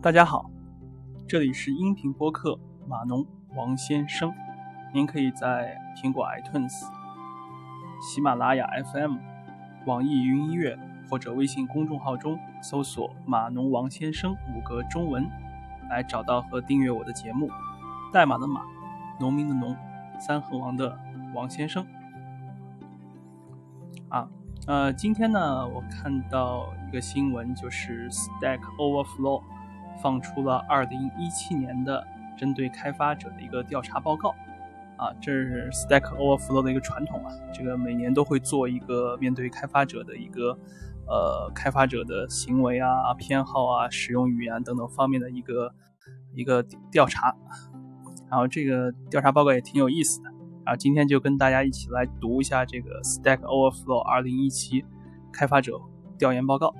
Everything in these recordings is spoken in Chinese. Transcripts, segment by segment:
大家好，这里是音频播客码农王先生。您可以在苹果 iTunes、喜马拉雅 FM、网易云音乐或者微信公众号中搜索“码农王先生”五个中文，来找到和订阅我的节目。代码的码，农民的农，三横王的王先生。啊，呃，今天呢，我看到一个新闻，就是 Stack Overflow。放出了二零一七年的针对开发者的一个调查报告，啊，这是 Stack Overflow 的一个传统啊，这个每年都会做一个面对开发者的一个，呃，开发者的行为啊、偏好啊、使用语言等等方面的一个一个调查，然后这个调查报告也挺有意思的，然后今天就跟大家一起来读一下这个 Stack Overflow 二零一七开发者调研报告。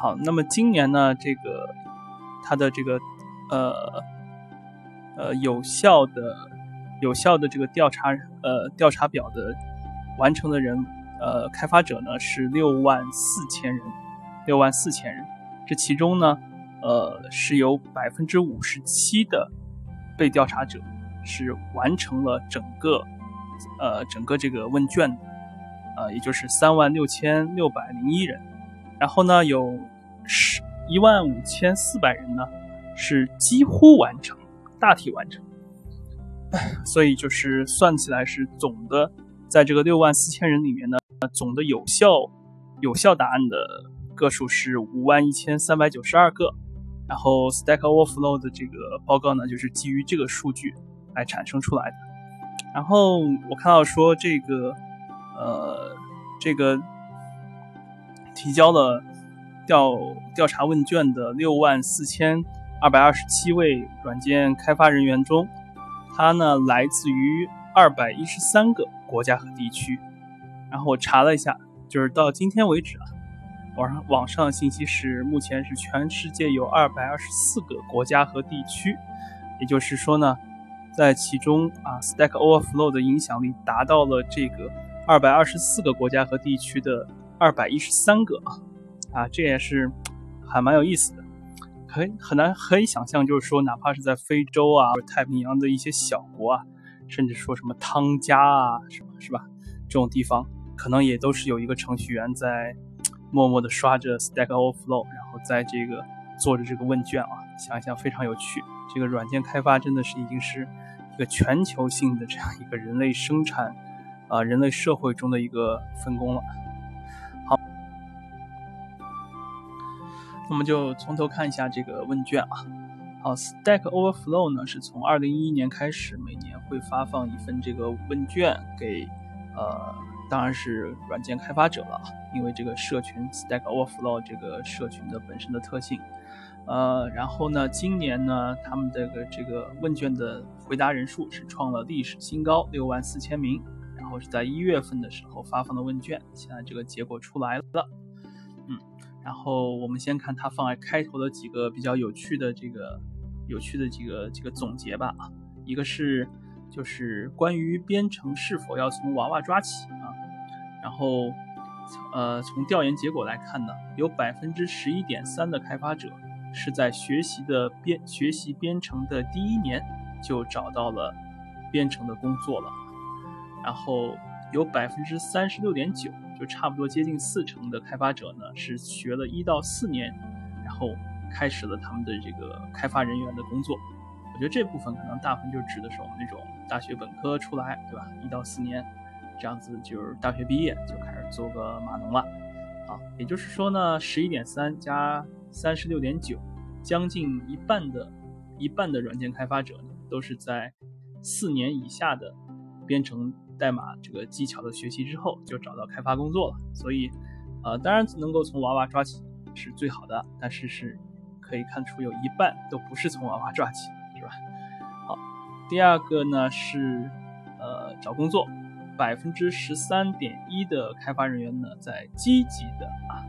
好，那么今年呢，这个它的这个呃呃有效的有效的这个调查呃调查表的完成的人呃开发者呢是六万四千人，六万四千人，这其中呢呃是有百分之五十七的被调查者是完成了整个呃整个这个问卷的，呃也就是三万六千六百零一人。然后呢，有十一万五千四百人呢，是几乎完成，大体完成。所以就是算起来是总的，在这个六万四千人里面呢，总的有效有效答案的个数是五万一千三百九十二个。然后 Stack Overflow 的这个报告呢，就是基于这个数据来产生出来的。然后我看到说这个，呃，这个。提交了调调查问卷的六万四千二百二十七位软件开发人员中，他呢来自于二百一十三个国家和地区。然后我查了一下，就是到今天为止啊，网上网上信息是目前是全世界有二百二十四个国家和地区。也就是说呢，在其中啊，Stack Overflow 的影响力达到了这个二百二十四个国家和地区的。二百一十三个啊，啊，这也是还蛮有意思的，可以很难可以想象，就是说，哪怕是在非洲啊、或者太平洋的一些小国啊，甚至说什么汤加啊，什么是吧？这种地方可能也都是有一个程序员在默默的刷着 Stack Overflow，然后在这个做着这个问卷啊，想一想非常有趣。这个软件开发真的是已经是一个全球性的这样一个人类生产啊，人类社会中的一个分工了。我们就从头看一下这个问卷啊。好，Stack Overflow 呢是从二零一一年开始，每年会发放一份这个问卷给，呃，当然是软件开发者了，因为这个社群 Stack Overflow 这个社群的本身的特性。呃，然后呢，今年呢，他们这个这个问卷的回答人数是创了历史新高，六万四千名。然后是在一月份的时候发放的问卷，现在这个结果出来了。然后我们先看它放在开头的几个比较有趣的这个有趣的几个几个总结吧，一个是就是关于编程是否要从娃娃抓起啊，然后呃从调研结果来看呢，有百分之十一点三的开发者是在学习的编学习编程的第一年就找到了编程的工作了，然后有百分之三十六点九。就差不多接近四成的开发者呢，是学了一到四年，然后开始了他们的这个开发人员的工作。我觉得这部分可能大部分就指的是我们那种大学本科出来，对吧？一到四年这样子，就是大学毕业就开始做个码农了。啊，也就是说呢，十一点三加三十六点九，将近一半的一半的软件开发者呢，都是在四年以下的编程。代码这个技巧的学习之后，就找到开发工作了。所以，呃，当然能够从娃娃抓起是最好的，但是是可以看出有一半都不是从娃娃抓起，是吧？好，第二个呢是呃找工作，百分之十三点一的开发人员呢在积极的啊，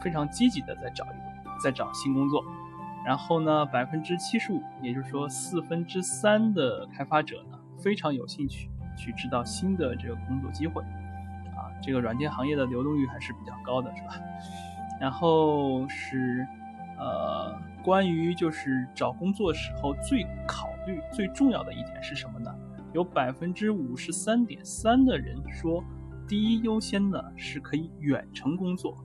非常积极的在找一个在找新工作。然后呢，百分之七十五，也就是说四分之三的开发者呢非常有兴趣。去制造新的这个工作机会，啊，这个软件行业的流动率还是比较高的，是吧？然后是呃，关于就是找工作时候最考虑最重要的一点是什么呢？有百分之五十三点三的人说，第一优先呢是可以远程工作，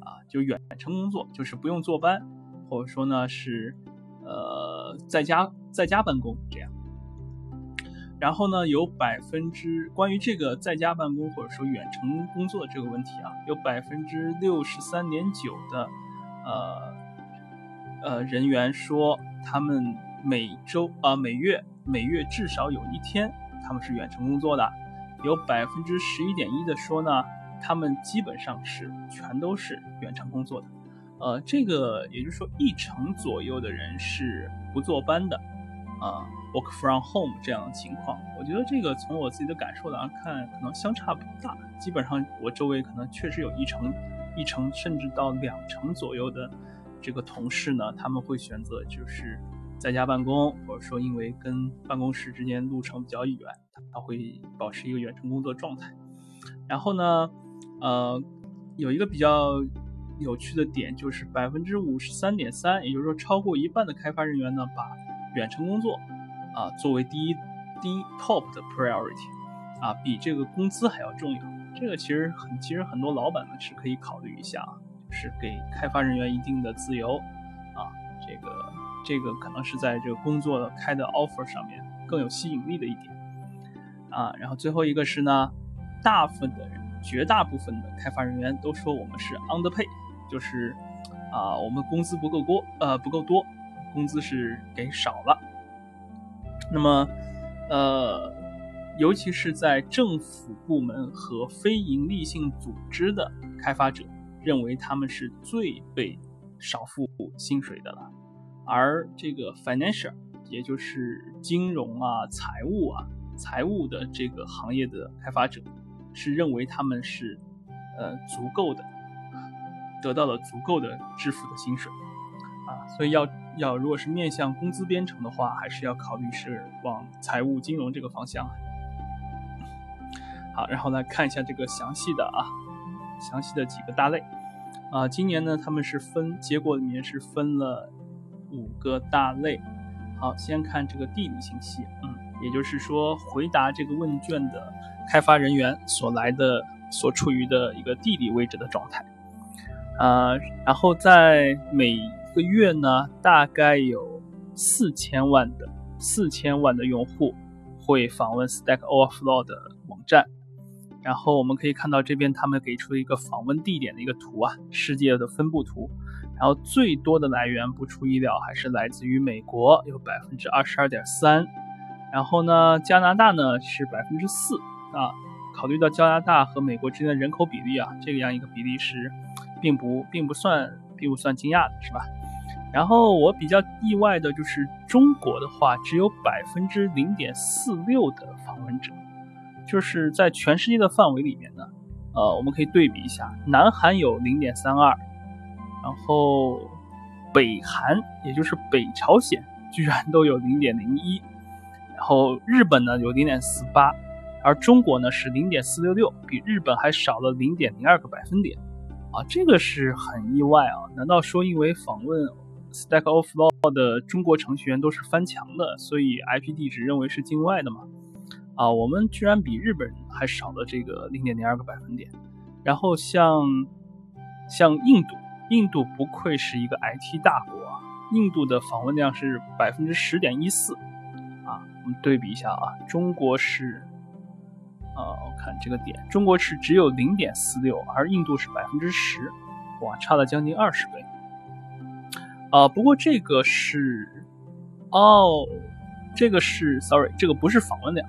啊，就远程工作就是不用坐班，或者说呢是呃在家在家办公这样。然后呢，有百分之关于这个在家办公或者说远程工作这个问题啊，有百分之六十三点九的呃呃人员说他们每周啊每月每月至少有一天他们是远程工作的，有百分之十一点一的说呢，他们基本上是全都是远程工作的，呃，这个也就是说一成左右的人是不坐班的。啊，work from home 这样的情况，我觉得这个从我自己的感受来看，可能相差不大。基本上我周围可能确实有一成、一成甚至到两成左右的这个同事呢，他们会选择就是在家办公，或者说因为跟办公室之间路程比较远，他会保持一个远程工作状态。然后呢，呃，有一个比较有趣的点就是百分之五十三点三，也就是说超过一半的开发人员呢把远程工作，啊，作为第一第一 top 的 priority，啊，比这个工资还要重要。这个其实很，其实很多老板呢是可以考虑一下，是给开发人员一定的自由，啊，这个这个可能是在这个工作开的 offer 上面更有吸引力的一点，啊，然后最后一个是呢，大部分的人，绝大部分的开发人员都说我们是 underpay，就是啊，我们工资不够多，呃，不够多。工资是给少了，那么，呃，尤其是在政府部门和非盈利性组织的开发者，认为他们是最被少付薪水的了，而这个 financial，也就是金融啊、财务啊、财务的这个行业的开发者，是认为他们是，呃，足够的，得到了足够的支付的薪水，啊，所以要。要如果是面向工资编程的话，还是要考虑是往财务金融这个方向。好，然后来看一下这个详细的啊，详细的几个大类啊。今年呢，他们是分结果里面是分了五个大类。好，先看这个地理信息，嗯，也就是说回答这个问卷的开发人员所来的所处于的一个地理位置的状态。呃，然后在每个月呢，大概有四千万的四千万的用户会访问 Stack Overflow 的网站，然后我们可以看到这边他们给出一个访问地点的一个图啊，世界的分布图。然后最多的来源不出意料还是来自于美国，有百分之二十二点三，然后呢，加拿大呢是百分之四啊。考虑到加拿大和美国之间的人口比例啊，这样一个比例是并不并不算并不算惊讶的，是吧？然后我比较意外的就是中国的话，只有百分之零点四六的访问者，就是在全世界的范围里面呢，呃，我们可以对比一下，南韩有零点三二，然后北韩也就是北朝鲜居然都有零点零一，然后日本呢有零点四八，而中国呢是零点四六六，比日本还少了零点零二个百分点，啊，这个是很意外啊！难道说因为访问？Stack Overflow 的中国程序员都是翻墙的，所以 IP 地址认为是境外的嘛？啊，我们居然比日本还少了这个零点零二个百分点。然后像像印度，印度不愧是一个 IT 大国，啊，印度的访问量是百分之十点一四。啊，我们对比一下啊，中国是啊，我看这个点，中国是只有零点四六，而印度是百分之十，哇，差了将近二十倍。啊，不过这个是，哦，这个是，sorry，这个不是访问量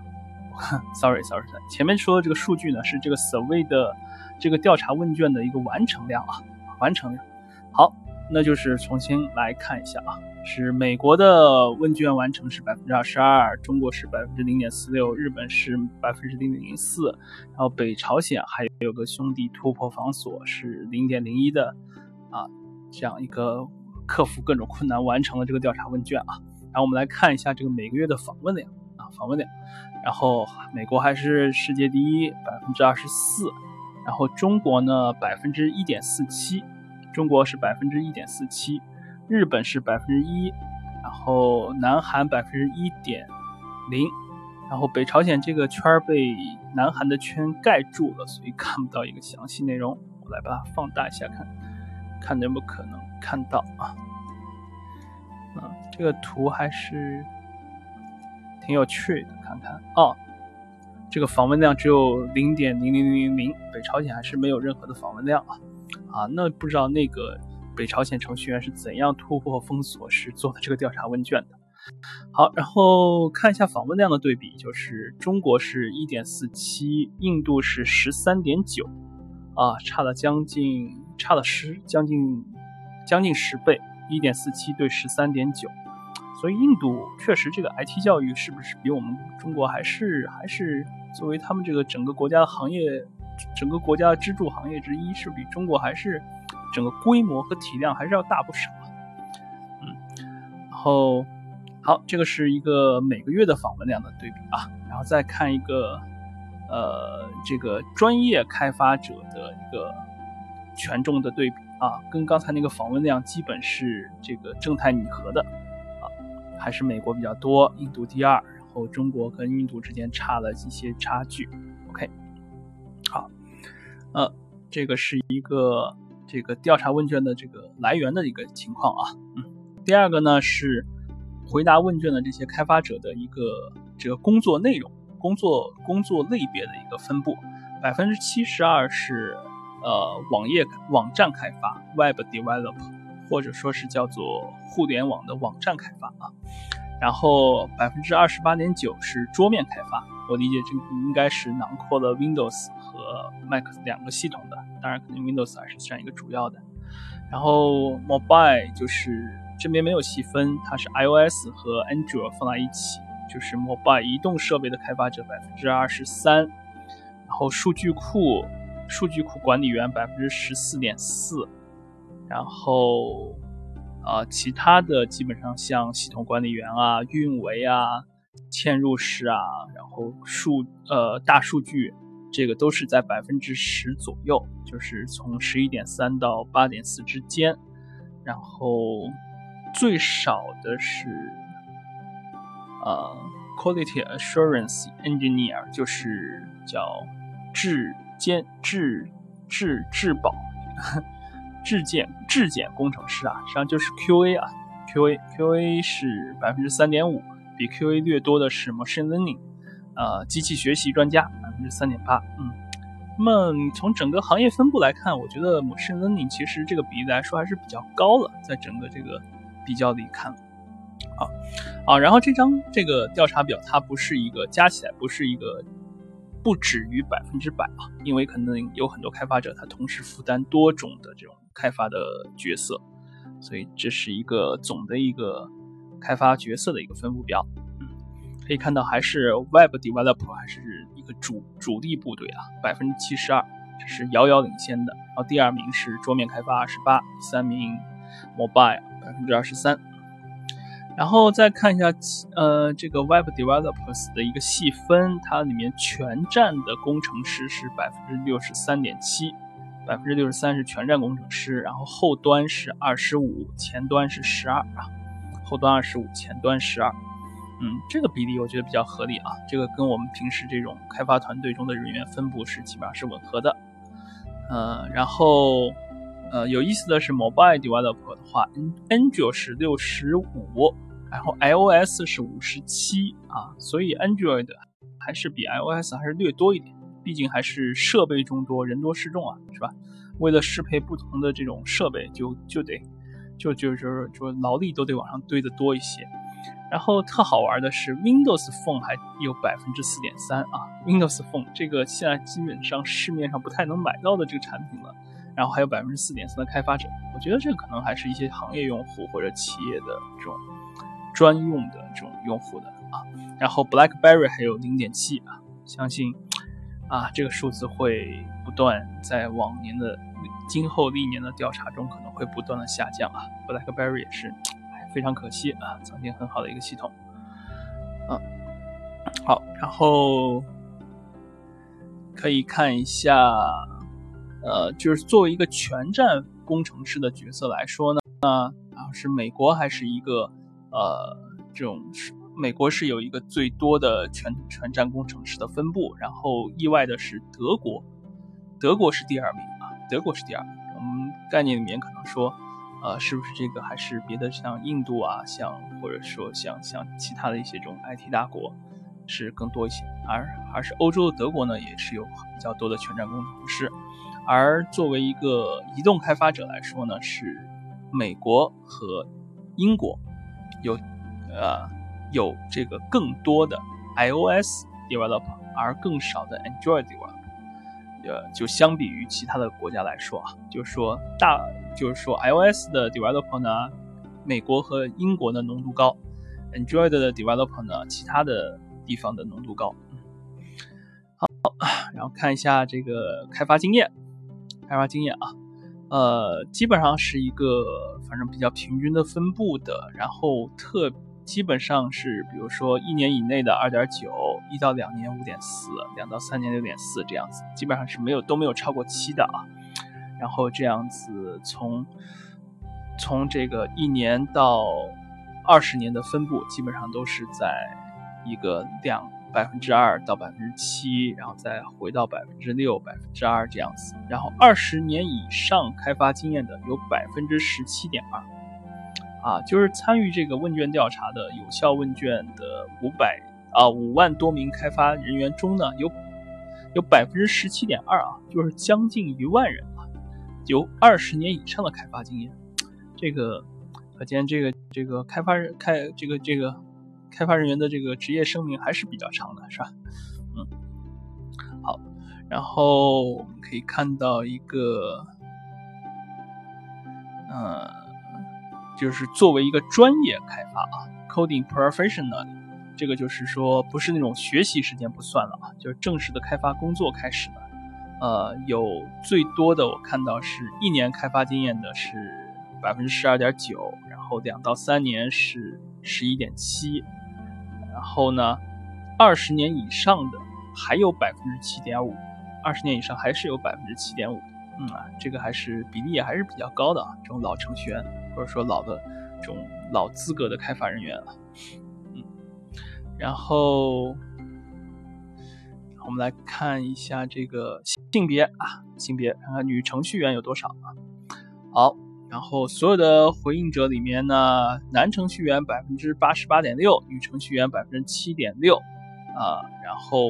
，sorry，sorry，前面说的这个数据呢是这个 survey 的这个调查问卷的一个完成量啊，完成量。好，那就是重新来看一下啊，是美国的问卷完成是百分之二十二，中国是百分之零点四六，日本是百分之零点零四，然后北朝鲜还有个兄弟突破防锁是零点零一的啊，这样一个。克服各种困难完成了这个调查问卷啊，然后我们来看一下这个每个月的访问量啊，访问量，然后美国还是世界第一，百分之二十四，然后中国呢百分之一点四七，中国是百分之一点四七，日本是百分之一，然后南韩百分之一点零，然后北朝鲜这个圈被南韩的圈盖住了，所以看不到一个详细内容。我来把它放大一下，看。看能不可能看到啊。嗯，这个图还是挺有趣的，看看哦。这个访问量只有零点零零零零零，北朝鲜还是没有任何的访问量啊啊，那不知道那个北朝鲜程序员是怎样突破封锁时做的这个调查问卷的。好，然后看一下访问量的对比，就是中国是一点四七，印度是十三点九，啊，差了将近差了十将近将近十倍，一点四七对十三点九。所以印度确实这个 IT 教育是不是比我们中国还是还是作为他们这个整个国家的行业，整个国家的支柱行业之一，是比中国还是整个规模和体量还是要大不少。嗯，然后好，这个是一个每个月的访问量的对比啊，然后再看一个呃这个专业开发者的一个权重的对比啊，跟刚才那个访问量基本是这个正态拟合的啊。还是美国比较多，印度第二，然后中国跟印度之间差了一些差距。OK，好，呃，这个是一个这个调查问卷的这个来源的一个情况啊。嗯，第二个呢是回答问卷的这些开发者的一个这个工作内容、工作工作类别的一个分布，百分之七十二是呃网页网站开发 （Web Develop）。或者说是叫做互联网的网站开发啊，然后百分之二十八点九是桌面开发，我理解这应该是囊括了 Windows 和 Mac 两个系统的，当然肯定 Windows 还是占一个主要的。然后 Mobile 就是这边没有细分，它是 iOS 和 Android 放在一起，就是 Mobile 移动设备的开发者百分之二十三，然后数据库数据库管理员百分之十四点四。然后，啊，其他的基本上像系统管理员啊、运维啊、嵌入式啊，然后数呃大数据，这个都是在百分之十左右，就是从十一点三到八点四之间。然后最少的是，呃，quality assurance engineer，就是叫质监质质质保。质检质检工程师啊，实际上就是 QA 啊，QA QA 是百分之三点五，比 QA 略多的是 Machine Learning，呃，机器学习专家百分之三点八，嗯，那么从整个行业分布来看，我觉得 Machine Learning 其实这个比例来说还是比较高了，在整个这个比较里看，啊啊，然后这张这个调查表它不是一个加起来不是一个。不止于百分之百啊，因为可能有很多开发者他同时负担多种的这种开发的角色，所以这是一个总的一个开发角色的一个分布表。嗯，可以看到还是 Web Developer 还是一个主主力部队啊，百分之七十二，这是遥遥领先的。然后第二名是桌面开发二十八，第三名 Mobile 百分之二十三。然后再看一下，呃，这个 Web Developers 的一个细分，它里面全站的工程师是百分之六十三点七，百分之六十三是全站工程师，然后后端是二十五，前端是十二啊，后端二十五，前端十二，嗯，这个比例我觉得比较合理啊，这个跟我们平时这种开发团队中的人员分布是基本上是吻合的，呃，然后。呃，有意思的是，mobile developer 的话，Android 是六十五，然后 iOS 是五十七啊，所以 Android 还是比 iOS 还是略多一点，毕竟还是设备众多，人多势众啊，是吧？为了适配不同的这种设备，就就得就就就是说劳力都得往上堆的多一些。然后特好玩的是，Windows Phone 还有百分之四点三啊，Windows Phone 这个现在基本上市面上不太能买到的这个产品了。然后还有百分之四点三的开发者，我觉得这可能还是一些行业用户或者企业的这种专用的这种用户的啊。然后 BlackBerry 还有零点七啊，相信啊这个数字会不断在往年的今后历年的调查中可能会不断的下降啊。BlackBerry 也是非常可惜啊，曾经很好的一个系统啊。好，然后可以看一下。呃，就是作为一个全站工程师的角色来说呢，那然后是美国还是一个呃这种是美国是有一个最多的全全站工程师的分布，然后意外的是德国，德国是第二名啊，德国是第二名。我们概念里面可能说，呃，是不是这个还是别的像印度啊，像或者说像像其他的一些这种 IT 大国是更多一些，而而是欧洲的德国呢，也是有比较多的全站工程师。而作为一个移动开发者来说呢，是美国和英国有呃有这个更多的 iOS developer，而更少的 Android developer。呃，就相比于其他的国家来说啊，就是说大就是说 iOS 的 developer 呢，美国和英国的浓度高；Android 的 developer 呢，其他的地方的浓度高。好，然后看一下这个开发经验。开发经验啊，呃，基本上是一个反正比较平均的分布的，然后特基本上是，比如说一年以内的二点九，一到两年五点四，两到三年六点四这样子，基本上是没有都没有超过七的啊。然后这样子从从这个一年到二十年的分布，基本上都是在一个两。百分之二到百分之七，然后再回到百分之六、百分之二这样子。然后二十年以上开发经验的有百分之十七点二，啊，就是参与这个问卷调查的有效问卷的五百啊五万多名开发人员中呢，有有百分之十七点二啊，就是将近一万人啊，有二十年以上的开发经验。这个可见，这个这个开发人开这个这个。开发人员的这个职业生命还是比较长的，是吧？嗯，好，然后我们可以看到一个，嗯，就是作为一个专业开发啊，coding professional，这个就是说不是那种学习时间不算了啊，就是正式的开发工作开始了。呃，有最多的我看到是一年开发经验的是百分之十二点九，然后两到三年是十一点七。然后呢，二十年以上的还有百分之七点五，二十年以上还是有百分之七点五，嗯啊，这个还是比例也还是比较高的啊，这种老程序员或者说老的这种老资格的开发人员啊，嗯，然后我们来看一下这个性别啊，性别看看女程序员有多少啊，好。然后所有的回应者里面呢，男程序员百分之八十八点六，女程序员百分之七点六，啊，然后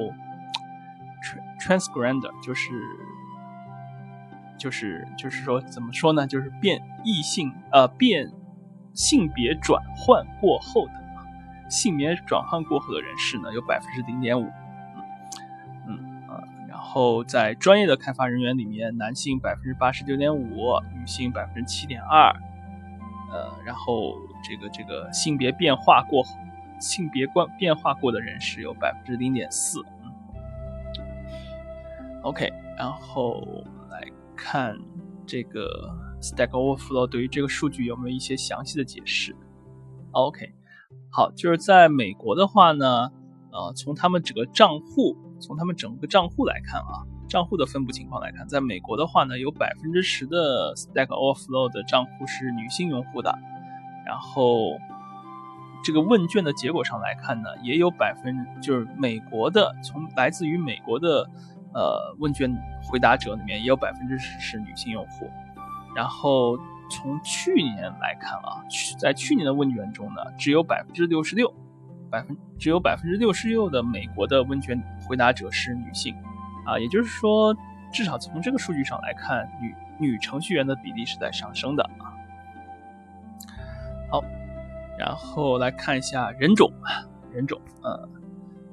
transgender 就是就是就是说怎么说呢？就是变异性呃变性别转换过后的性别转换过后的人士呢，有百分之零点五。后在专业的开发人员里面，男性百分之八十九点五，女性百分之七点二，呃，然后这个这个性别变化过，性别观变化过的人是有百分之零点四，，OK，然后来看这个 Stack Overflow 对于这个数据有没有一些详细的解释？OK，好，就是在美国的话呢，呃，从他们整个账户。从他们整个账户来看啊，账户的分布情况来看，在美国的话呢，有百分之十的 Stack Overflow 的账户是女性用户的，然后这个问卷的结果上来看呢，也有百分就是美国的从来自于美国的呃问卷回答者里面也有百分之十是女性用户，然后从去年来看啊，去在去年的问卷中呢，只有百分之六十六。百分只有百分之六十六的美国的温泉回答者是女性，啊，也就是说，至少从这个数据上来看，女女程序员的比例是在上升的啊。好，然后来看一下人种，人种，呃，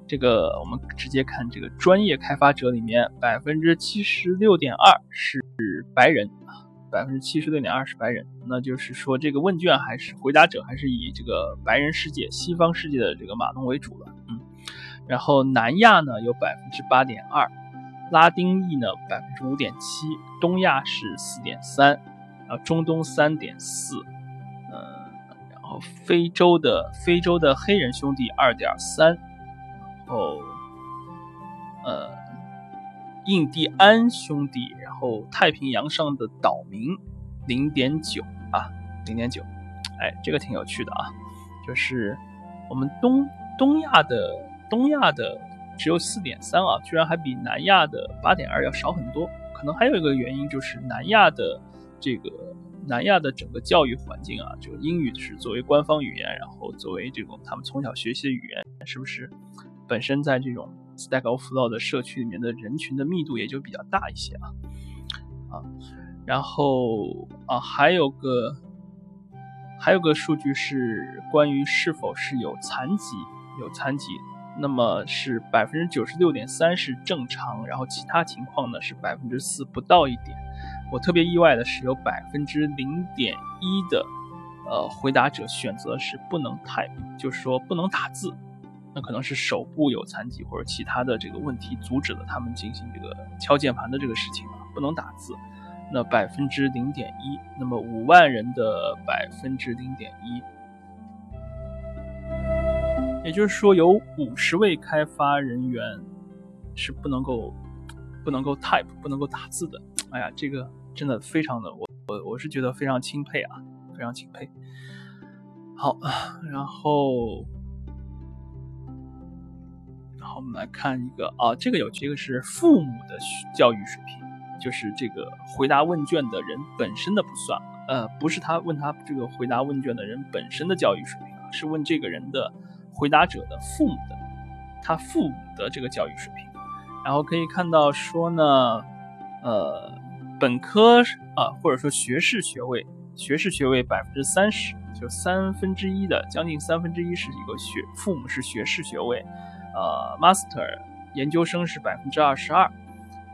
这个我们直接看这个专业开发者里面，百分之七十六点二是白人啊。百分之七十六点二是白人，那就是说这个问卷还是回答者还是以这个白人世界、西方世界的这个马农为主了，嗯，然后南亚呢有百分之八点二，拉丁裔呢百分之五点七，东亚是四点三，然后中东三点四，嗯，然后非洲的非洲的黑人兄弟二点三，然后呃。印第安兄弟，然后太平洋上的岛民零点九啊，零点九哎，这个挺有趣的啊，就是我们东东亚的东亚的只有四点三啊，居然还比南亚的八点二要少很多。可能还有一个原因就是南亚的这个南亚的整个教育环境啊，就英语是作为官方语言，然后作为这种他们从小学习的语言，是不是本身在这种 Stack Overflow 的社区里面的人群的密度也就比较大一些啊啊，然后啊还有个还有个数据是关于是否是有残疾有残疾。那么是百分之九十六点三是正常，然后其他情况呢是百分之四不到一点。我特别意外的是有百分之零点一的呃回答者选择是不能 type，就是说不能打字。那可能是手部有残疾或者其他的这个问题阻止了他们进行这个敲键盘的这个事情啊，不能打字。那百分之零点一，那么五万人的百分之零点一。也就是说，有五十位开发人员是不能够不能够 type 不能够打字的。哎呀，这个真的非常的，我我我是觉得非常钦佩啊，非常钦佩。好，然后我们来看一个啊，这个有这个是父母的教育水平，就是这个回答问卷的人本身的不算，呃，不是他问他这个回答问卷的人本身的教育水平啊，是问这个人的。回答者的父母的，他父母的这个教育水平，然后可以看到说呢，呃，本科啊或者说学士学位，学士学位百分之三十，就三分之一的将近三分之一是一个学父母是学士学位，呃，master 研究生是百分之二十二，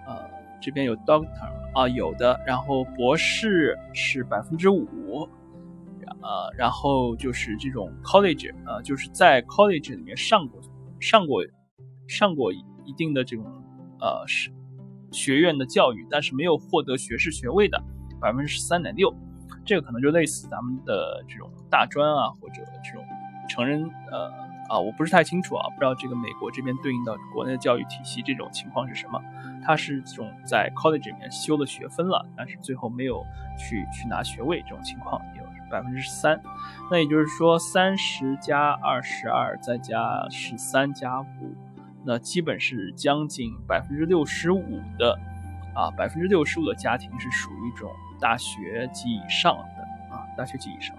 呃，这边有 doctor 啊有的，然后博士是百分之五。呃，然后就是这种 college，呃，就是在 college 里面上过、上过、上过一定的这种呃是学院的教育，但是没有获得学士学位的百分之十三点六，这个可能就类似咱们的这种大专啊，或者这种成人呃。啊，我不是太清楚啊，不知道这个美国这边对应到国内的教育体系这种情况是什么？他是这种在 college 里面修了学分了，但是最后没有去去拿学位这种情况有百分之三，那也就是说三十加二十二再加十三加五，那基本是将近百分之六十五的啊，百分之六十五的家庭是属于一种大学及以上的啊，大学及以上。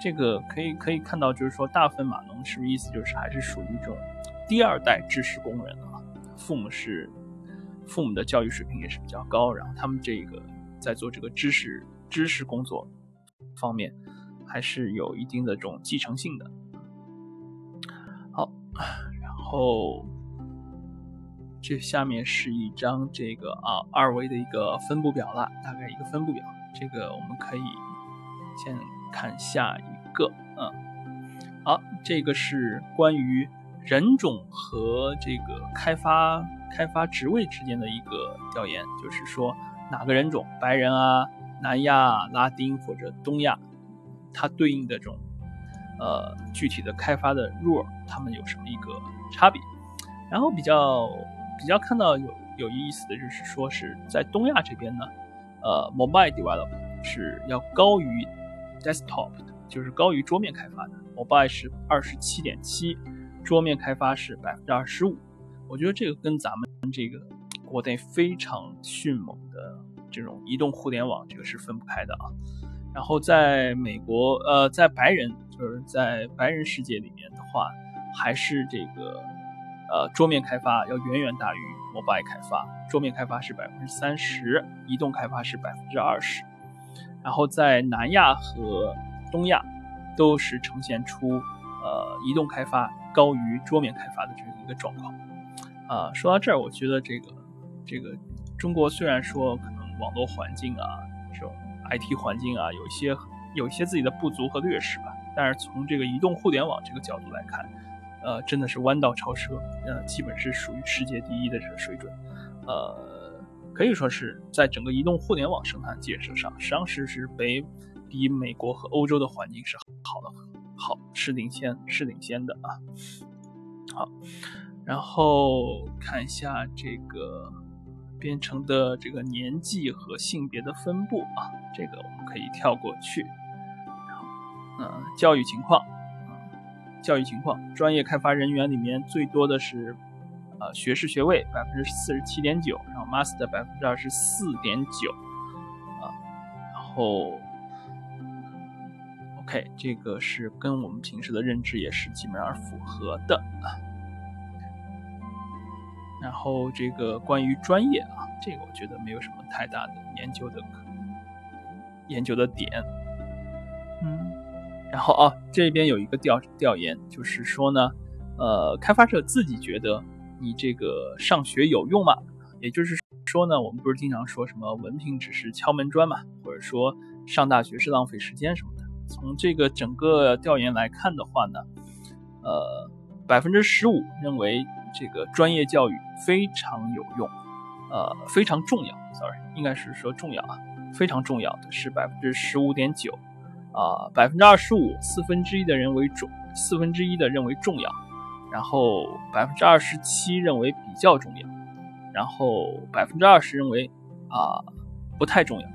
这个可以可以看到，就是说大部分码农是不是意思就是还是属于这种第二代知识工人啊？父母是父母的教育水平也是比较高，然后他们这个在做这个知识知识工作方面还是有一定的这种继承性的。好，然后这下面是一张这个啊二维的一个分布表了，大概一个分布表，这个我们可以先。看下一个，嗯，好，这个是关于人种和这个开发开发职位之间的一个调研，就是说哪个人种，白人啊、南亚、拉丁或者东亚，它对应的这种呃具体的开发的 role，他们有什么一个差别？然后比较比较看到有有意思的就是说是在东亚这边呢，呃，mobile develop 是要高于。Desktop 的就是高于桌面开发的，mobile 是二十七点七，桌面开发是百分之二十五。我觉得这个跟咱们这个国内非常迅猛的这种移动互联网这个是分不开的啊。然后在美国，呃，在白人就是在白人世界里面的话，还是这个呃桌面开发要远远大于 mobile 开发，桌面开发是百分之三十，移动开发是百分之二十。然后在南亚和东亚，都是呈现出呃移动开发高于桌面开发的这样一个状况。啊，说到这儿，我觉得这个这个中国虽然说可能网络环境啊这种 IT 环境啊有一些有一些自己的不足和劣势吧，但是从这个移动互联网这个角度来看，呃，真的是弯道超车，呃，基本是属于世界第一的这个水准，呃。可以说是在整个移动互联网生态建设上，实际上是比比美国和欧洲的环境是好的，好是领先是领先的啊。好，然后看一下这个编程的这个年纪和性别的分布啊，这个我们可以跳过去。呃，教育情况，教育情况，专业开发人员里面最多的是，呃，学士学位百分之四十七点九，然后 master 百分之二十四点九，啊，然后，OK，这个是跟我们平时的认知也是基本上符合的啊。然后这个关于专业啊，这个我觉得没有什么太大的研究的研究的点，嗯。然后啊，这边有一个调调研，就是说呢，呃，开发者自己觉得你这个上学有用吗？也就是说呢，我们不是经常说什么文凭只是敲门砖嘛，或者说上大学是浪费时间什么的。从这个整个调研来看的话呢，呃，百分之十五认为这个专业教育非常有用，呃，非常重要。Sorry，应该是说重要啊，非常重要的是百分之十五点九。啊，百分之二十五，四分之一的人为重，四分之一的认为重要，然后百分之二十七认为比较重要，然后百分之二十认为啊不太重要，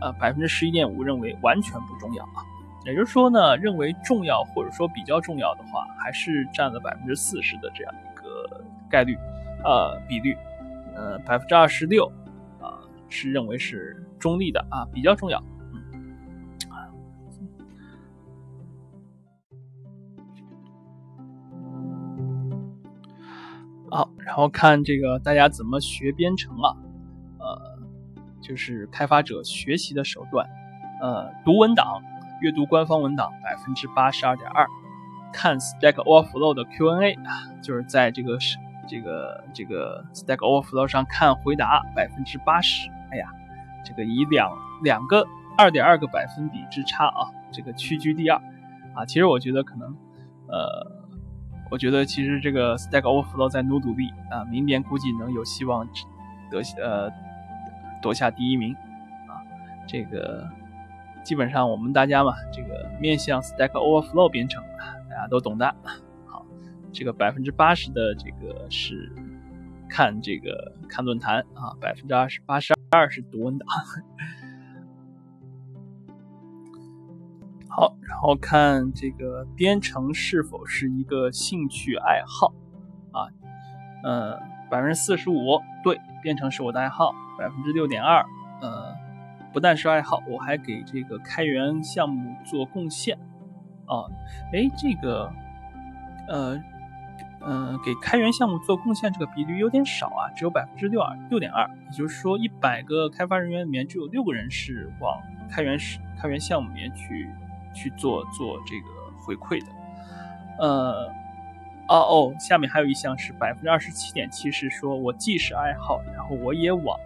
呃百分之十一点五认为完全不重要啊，也就是说呢，认为重要或者说比较重要的话，还是占了百分之四十的这样一个概率，呃比率，呃百分之二十六啊是认为是中立的啊比较重要。好，然后看这个大家怎么学编程啊？呃，就是开发者学习的手段，呃，读文档，阅读官方文档百分之八十二点二，看 Stack Overflow 的 Q&A 啊，就是在这个是这个这个 Stack Overflow 上看回答百分之八十，哎呀，这个以两两个二点二个百分比之差啊，这个屈居第二啊。其实我觉得可能，呃。我觉得其实这个 Stack Overflow 在努努力啊，明年估计能有希望得呃夺下第一名啊。这个基本上我们大家嘛，这个面向 Stack Overflow 编程，大家都懂的。好，这个百分之八十的这个是看这个看论坛啊，百分之二十八十二是读文档。好，然后看这个编程是否是一个兴趣爱好啊？嗯，百分之四十五对，编程是我的爱好。百分之六点二，呃，不但是爱好，我还给这个开源项目做贡献。啊，哎，这个，呃，嗯，给开源项目做贡献这个比率有点少啊，只有百分之六二六点二，也就是说，一百个开发人员里面只有六个人是往开源是开源项目里面去。去做做这个回馈的，呃，哦哦，下面还有一项是百分之二十七点七，是说我既是爱好，然后我也往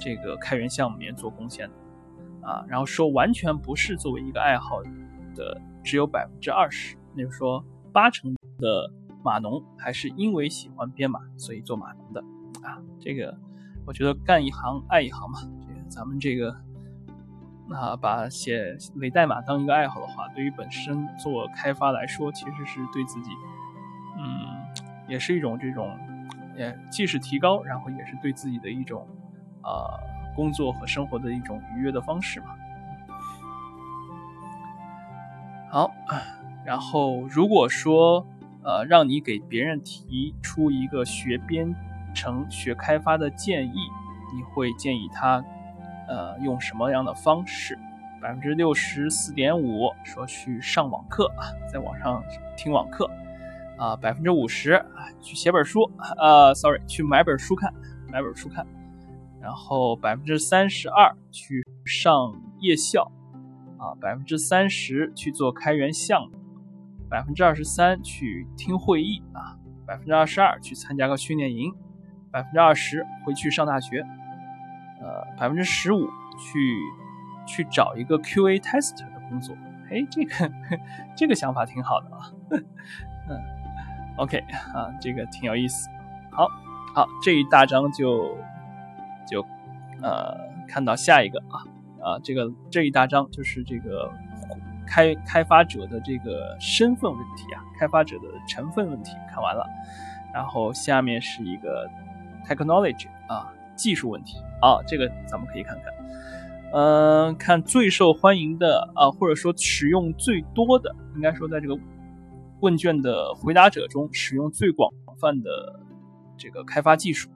这个开源项目里面做贡献的，啊，然后说完全不是作为一个爱好的，只有百分之二十，那就说八成的码农还是因为喜欢编码所以做码农的，啊，这个我觉得干一行爱一行嘛，这个咱们这个。那把写伪代码当一个爱好的话，对于本身做开发来说，其实是对自己，嗯，也是一种这种，也既是提高，然后也是对自己的一种，啊，工作和生活的一种愉悦的方式嘛。好，然后如果说，呃，让你给别人提出一个学编程、学开发的建议，你会建议他？呃，用什么样的方式？百分之六十四点五说去上网课啊，在网上听网课啊。百分之五十，去写本书啊，sorry，去买本书看，买本书看。然后百分之三十二去上夜校啊，百分之三十去做开源项目，百分之二十三去听会议啊，百分之二十二去参加个训练营，百分之二十回去上大学。呃，百分之十五去去找一个 QA tester 的工作，哎，这个这个想法挺好的啊。嗯，OK 啊，这个挺有意思。好，好，这一大章就就呃看到下一个啊啊，这个这一大章就是这个开开发者的这个身份问题啊，开发者的成分问题看完了，然后下面是一个 technology 啊。技术问题。啊，这个咱们可以看看。嗯，看最受欢迎的啊，或者说使用最多的，应该说在这个问卷的回答者中使用最广泛的这个开发技术。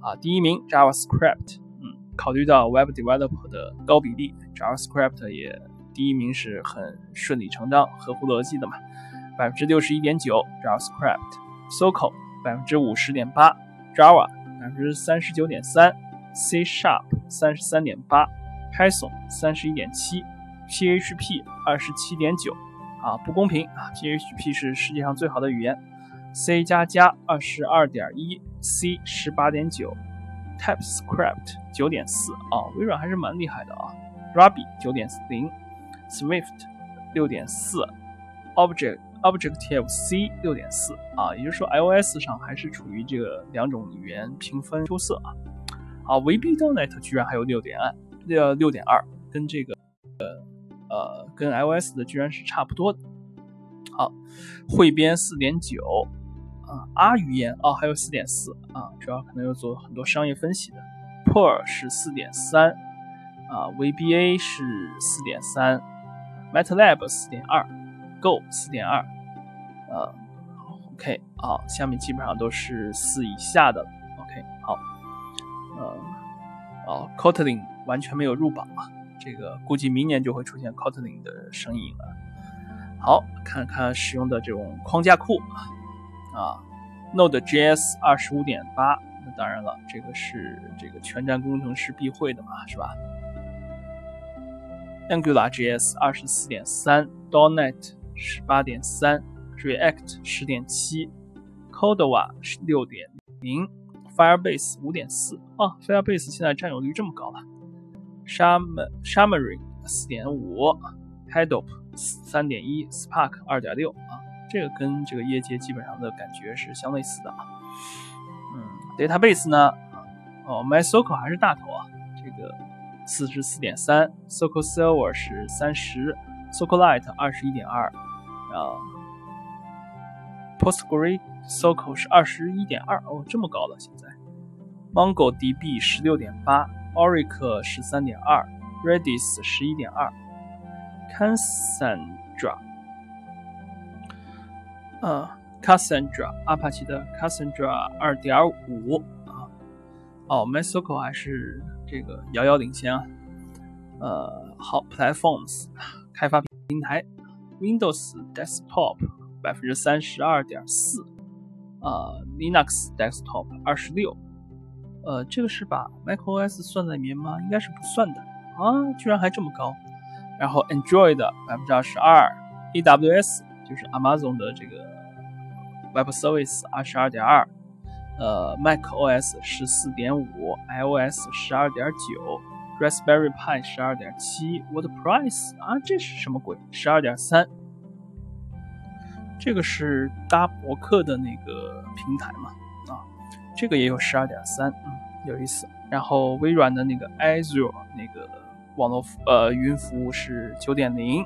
啊，第一名 JavaScript，嗯，考虑到 Web Developer 的高比例，JavaScript 也第一名是很顺理成章、合乎逻辑的嘛，百分之六十一点九 JavaScript，SoC 百分之五十点八，Java 百分之三十九点三，C Sharp 三十三点八。Python 三十一点七，PHP 二十七点九，啊不公平啊！PHP 是世界上最好的语言。C 加加二十二点一，C 十八点九，TypeScript 九点四啊，微软还是蛮厉害的啊。Ruby 九点零，Swift 六点四，Object Objective C 六点四啊，也就是说 iOS 上还是处于这个两种语言评分出色啊。啊，VB.NET 居然还有六点二。六六点二，跟这个呃呃跟 iOS 的居然是差不多的。好，汇编四点九啊，R 语言啊还有四点四啊，主要可能要做很多商业分析的。Perl 是四点三啊，VBA 是四点三，MATLAB 四点二，Go 四点二，呃，OK 啊，下面基本上都是四以下的。OK 好，呃，哦，Kotlin。完全没有入榜啊！这个估计明年就会出现 Kotlin 的身影了。好，看看使用的这种框架库啊，Node.js 二十五点八，那当然了，这个是这个全站工程师必会的嘛，是吧？Angular.js 二十四点三 dnet 十八点三，React 十点七，Cordova 六点零，Firebase 五点四啊，Firebase 现在占有率这么高了。Xamarin 四点五，Hadoop 三点一，Spark 二点六啊，这个跟这个业界基本上的感觉是相类似的啊。嗯，Database 呢，哦，MySQL 还是大头啊，这个四十四点三，SQL Server 是三十，SQLite 二十一点二，啊，PostgreSQL 是二十一点二，哦，这么高了现在，MongoDB 十六点八。Oracle 十三点二，Redis 十一点二，Cassandra，呃，Cassandra，阿帕奇的 Cassandra 二点五啊，哦，MySQL 还是这个遥遥领先啊。呃，好，Platforms 开发平台，Windows Desktop 百分之三十二点四，啊，Linux Desktop 二十六。呃，这个是把 macOS 算在里面吗？应该是不算的啊，居然还这么高。然后 Android 百分之二十二，AWS 就是 Amazon 的这个 Web Service 二十二点二，呃，macOS 十四点五，iOS 十二点九，Raspberry Pi 十二点七，WordPress 啊，这是什么鬼？十二点三，这个是搭博客的那个平台嘛？啊，这个也有十二点三，嗯。有意思，然后微软的那个 Azure 那个网络呃云服务是九点零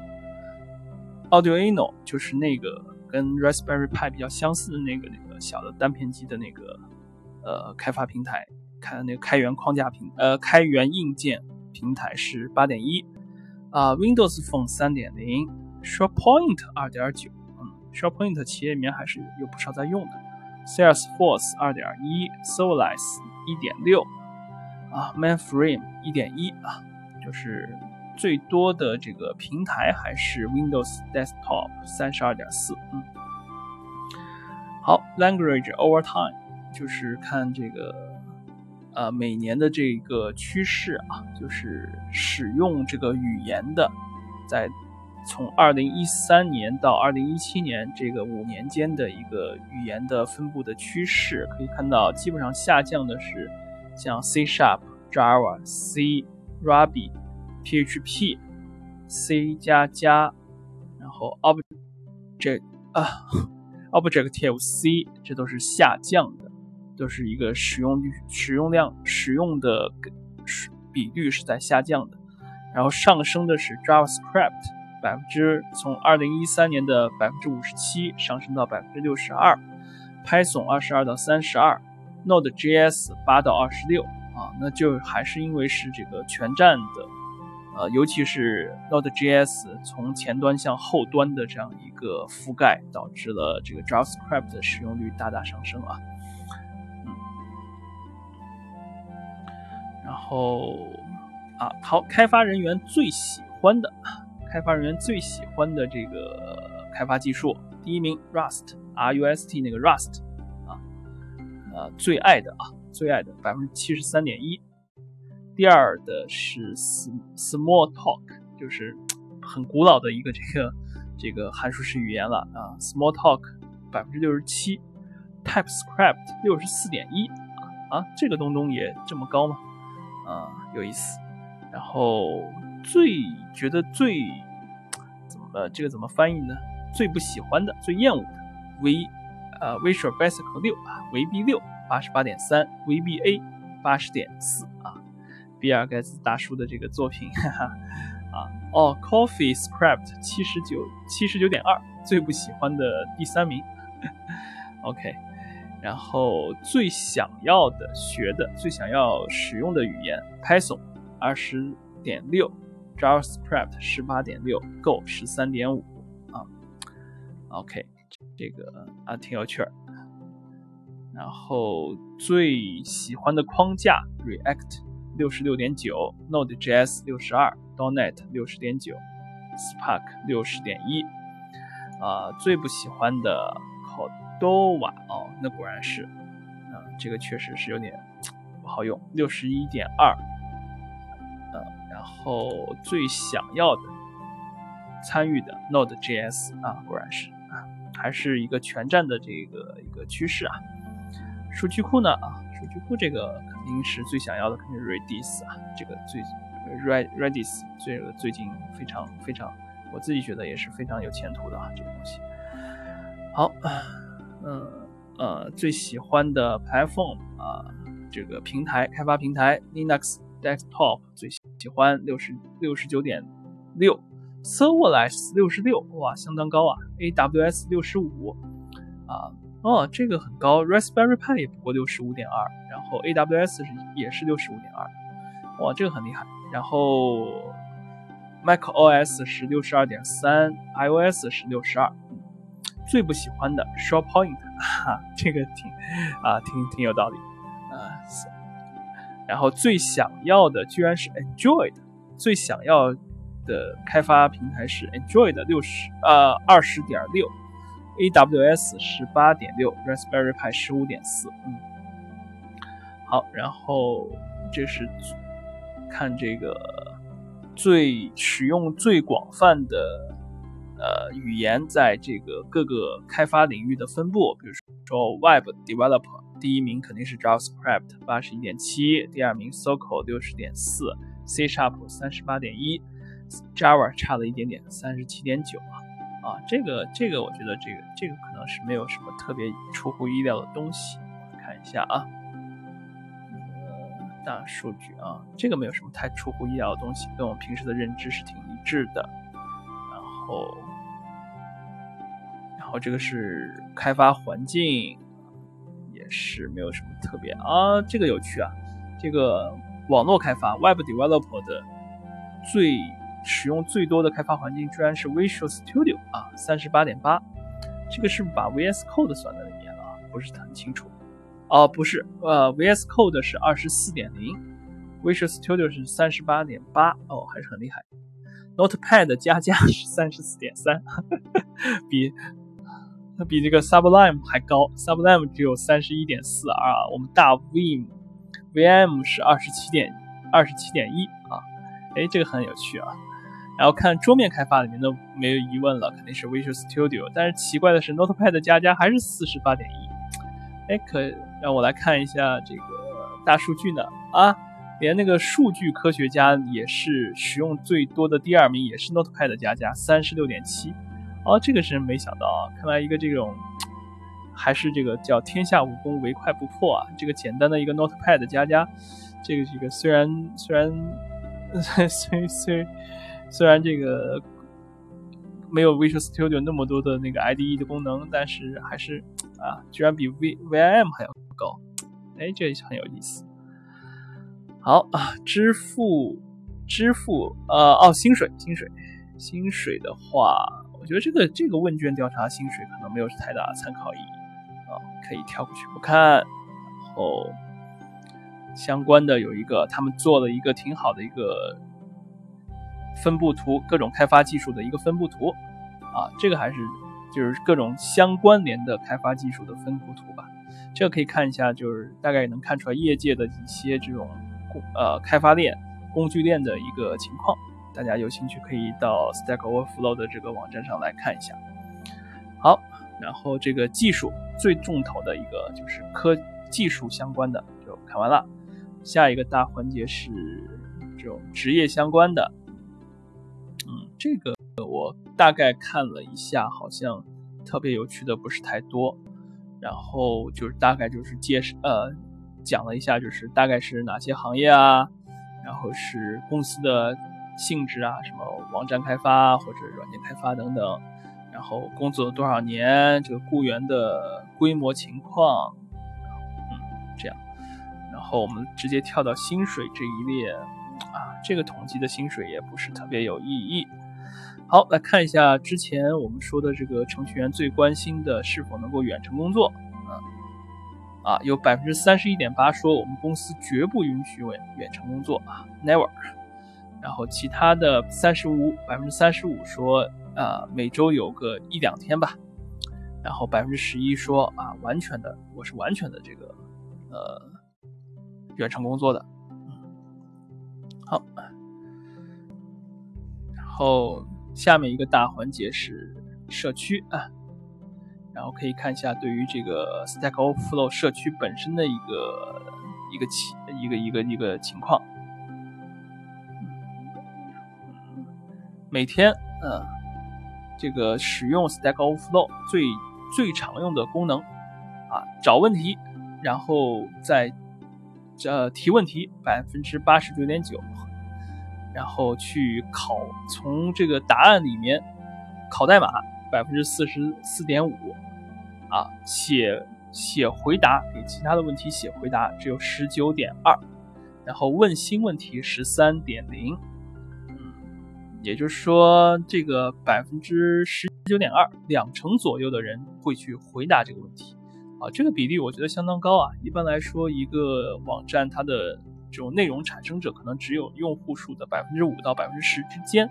，Arduino 就是那个跟 Raspberry Pi 比较相似的那个那个小的单片机的那个呃开发平台，看那个开源框架平呃开源硬件平台是八点一啊，Windows Phone 三点零，SharePoint 二点九，嗯，SharePoint 企业里面还是有不少在用的，Salesforce 二点一，Solace。一点六啊，Mainframe 一点一啊，就是最多的这个平台还是 Windows Desktop 三十二点四，嗯，好，Language over time 就是看这个呃每年的这个趋势啊，就是使用这个语言的，在从二零一三年到二零一七年这个五年间的一个语言的分布的趋势，可以看到基本上下降的是。像 C Sharp、Java、C、Ruby、PHP、C 加加，然后 Object 啊，Objective C，这都是下降的，都是一个使用率、使用量、使用的比率是在下降的。然后上升的是 JavaScript，百分之从二零一三年的百分之五十七上升到百分之六十二，Python 二十二到三十二。Node.js 八到二十六啊，那就还是因为是这个全站的呃，尤其是 Node.js 从前端向后端的这样一个覆盖，导致了这个 JavaScript 的使用率大大上升啊。后啊，好，开发人员最喜欢的，开发人员最喜欢的这个开发技术，第一名 Rust，R-U-S-T 那个 Rust 啊，呃，最爱的啊，最爱的百分之七十三点一。第二的是 Small Talk，就是很古老的一个这个这个函数式语言了啊。Small Talk 百分之六十七，TypeScript 六十四点一啊啊，这个东东也这么高吗？啊，有意思。然后最觉得最怎么这个怎么翻译呢？最不喜欢的、最厌恶的 V 呃 Visual Basic 六啊，VB 六八十八点三，VBA 八十点四啊。比尔盖茨大叔的这个作品，哈哈，啊，哦，Coffee Script 七十九七十九点二，最不喜欢的第三名，OK，然后最想要的学的最想要使用的语言 Python 二十点六，JavaScript 十八点六，Go 十三点五，啊，OK，这个啊挺有趣儿，然后最喜欢的框架 React。六十六点九，Node.js 六十二，.NET 六十点九，Spark 六十点一，啊，最不喜欢的都晚哦，那果然是，啊，这个确实是有点不好用，六十一点二，呃，然后最想要的参与的 Node.js 啊，果然是啊，还是一个全站的这个一个趋势啊，数据库呢啊。数据库这个肯定是最想要的，肯定是 Redis 啊，这个最 Red Redis 这个最近非常非常，我自己觉得也是非常有前途的啊，这个东西。好，嗯呃，最喜欢的 Platform 啊，这个平台开发平台 Linux Desktop 最喜欢六十六十九点六，Serverless 六十六，哇，相当高啊，AWS 六十五啊。哦，这个很高，Raspberry Pi 也不过六十五点二，然后 AWS 是也是六十五点二，哇，这个很厉害。然后 macOS 是六十二点三，iOS 是六十二。最不喜欢的 ShortPoint，哈，这个挺啊，挺挺有道理啊。然后最想要的居然是 Android，最想要的开发平台是 Android 六十呃二十点六。AWS 十八点六，Raspberry Pi 十五点四，嗯，好，然后这是看这个最使用最广泛的呃语言，在这个各个开发领域的分布，比如说 Web Developer，第一名肯定是 JavaScript 八十一点七，第二名 SQL 六十点四，C Sharp 三十八点一，Java 差了一点点，三十七点九啊。啊，这个这个，我觉得这个这个可能是没有什么特别出乎意料的东西。看一下啊，大数据啊，这个没有什么太出乎意料的东西，跟我们平时的认知是挺一致的。然后，后这个是开发环境，也是没有什么特别啊。这个有趣啊，这个网络开发 Web Developer 的最。使用最多的开发环境居然是 Visual Studio 啊，三十八点八，这个是不是把 VS Code 算在里面了？不是很清楚。哦，不是，呃，VS Code 是二十四点零，Visual Studio 是三十八点八，哦，还是很厉害。Notepad 加加是三十四点三，比它比这个 Sublime 还高，Sublime 只有三十一点四啊。我们大 Vim VM 是二十七点二十七点一啊，哎，这个很有趣啊。然后看桌面开发里面都没有疑问了，肯定是 Visual Studio。但是奇怪的是，Notepad 加加还是四十八点一。哎，可让我来看一下这个大数据呢？啊，连那个数据科学家也是使用最多的第二名，也是 Notepad 加加三十六点七。哦，这个是没想到啊！看来一个这种还是这个叫天下武功唯快不破啊！这个简单的一个 Notepad 加加，这个这个虽然虽然 虽虽。虽然这个没有 Visual Studio 那么多的那个 IDE 的功能，但是还是啊，居然比 V VIM 还要高，哎，这很有意思。好啊，支付支付呃哦薪水薪水薪水的话，我觉得这个这个问卷调查薪水可能没有太大的参考意义啊，可以跳过去不看。然后相关的有一个，他们做了一个挺好的一个分布图，各种开发技术的一个分布图啊，这个还是就是各种相关联的开发技术的分布图吧。这个可以看一下，就是大概也能看出来业界的一些这种呃开发链、工具链的一个情况。大家有兴趣可以到 Stack Overflow 的这个网站上来看一下。好，然后这个技术最重头的一个就是科技术相关的就看完了。下一个大环节是这种职业相关的。嗯，这个我大概看了一下，好像特别有趣的不是太多。然后就是大概就是介绍呃讲了一下，就是大概是哪些行业啊，然后是公司的性质啊，什么网站开发或者软件开发等等，然后工作多少年，这个雇员的规模情况，嗯，这样，然后我们直接跳到薪水这一列啊，这个统计的薪水也不是特别有意义。好，来看一下之前我们说的这个程序员最关心的是否能够远程工作啊啊，有百分之三十一点八说我们公司绝不允许远远程工作啊，never。然后其他的三十五百分之三十五说啊每周有个一两天吧，然后百分之十一说啊完全的我是完全的这个呃远程工作的，好，然后。下面一个大环节是社区啊，然后可以看一下对于这个 Stack Overflow 社区本身的一个一个情一个一个一个情况。每天，嗯，这个使用 Stack Overflow 最最常用的功能啊，找问题，然后再呃提问题，百分之八十九点九。然后去考，从这个答案里面考代码百分之四十四点五，啊，写写回答给其他的问题写回答只有十九点二，然后问新问题十三点零，嗯，也就是说这个百分之十九点二，两成左右的人会去回答这个问题，啊，这个比例我觉得相当高啊。一般来说，一个网站它的这种内容产生者可能只有用户数的百分之五到百分之十之间。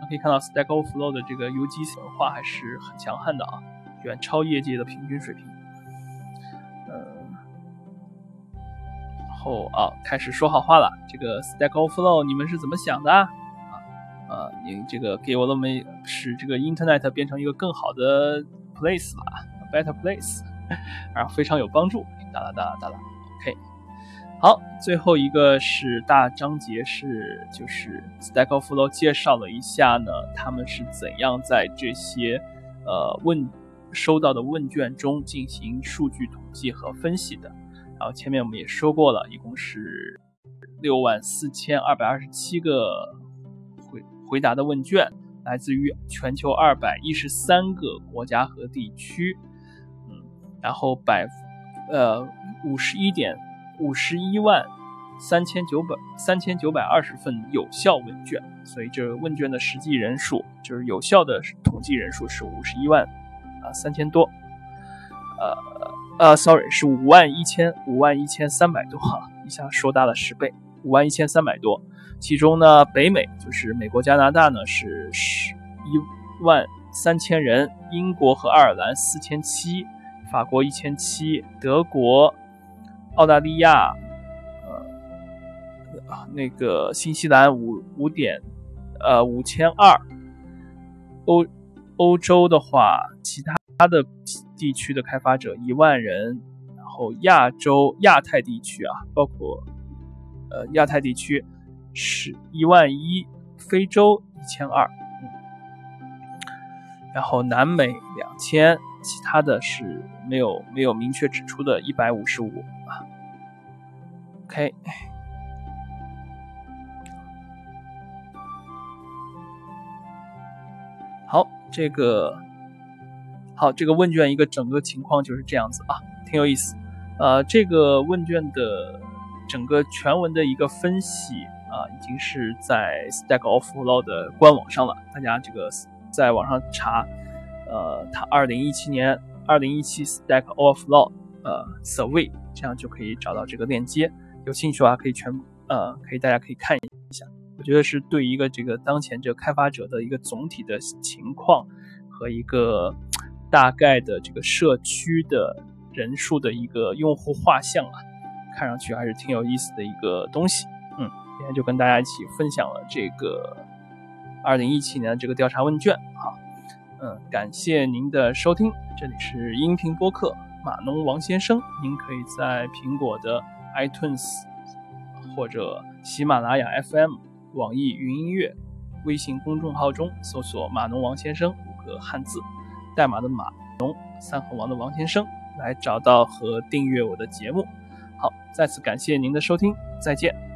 那可以看到，Stack Overflow 的这个 UGC 文化还是很强悍的啊，远超业界的平均水平。嗯，然后啊，开始说好话了。这个 Stack Overflow 你们是怎么想的？呃，你这个给我那么使这个 Internet 变成一个更好的 place 吧，better place，然后非常有帮助。哒啦哒啦哒啦，OK。好，最后一个是大章节，是就是 Stack Overflow 介绍了一下呢，他们是怎样在这些呃问收到的问卷中进行数据统计和分析的。然后前面我们也说过了，一共是六万四千二百二十七个回答的问卷，来自于全球二百一十三个国家和地区，嗯，然后百呃五十一点。五十一万三千九百三千九百二十份有效问卷，所以这问卷的实际人数就是有效的统计人数是五十一万啊三千多，呃呃，sorry 是五万一千五万一千三百多哈，一下说大了十倍，五万一千三百多。其中呢，北美就是美国、加拿大呢是十一万三千人，英国和爱尔兰四千七，法国一千七，德国。澳大利亚，呃，那个新西兰五五点，呃五千二，欧欧洲的话，其他的地区的开发者一万人，然后亚洲亚太地区啊，包括呃亚太地区是一万一，非洲一千二，然后南美两千，其他的是没有没有明确指出的，一百五十五啊。OK，好，这个好，这个问卷一个整个情况就是这样子啊，挺有意思。呃，这个问卷的整个全文的一个分析啊，已经是在 Stack Overflow 的官网上了。大家这个在网上查，呃，它2017年2017 Stack Overflow 呃 Survey，这样就可以找到这个链接。有兴趣的话，可以全呃，可以大家可以看一下。我觉得是对一个这个当前这个开发者的一个总体的情况和一个大概的这个社区的人数的一个用户画像啊，看上去还是挺有意思的一个东西。今天就跟大家一起分享了这个二零一七年的这个调查问卷啊。嗯，感谢您的收听，这里是音频播客码农王先生，您可以在苹果的 iTunes 或者喜马拉雅 FM。网易云音乐微信公众号中搜索“码农王先生”五个汉字，代码的码农三横王的王先生，来找到和订阅我的节目。好，再次感谢您的收听，再见。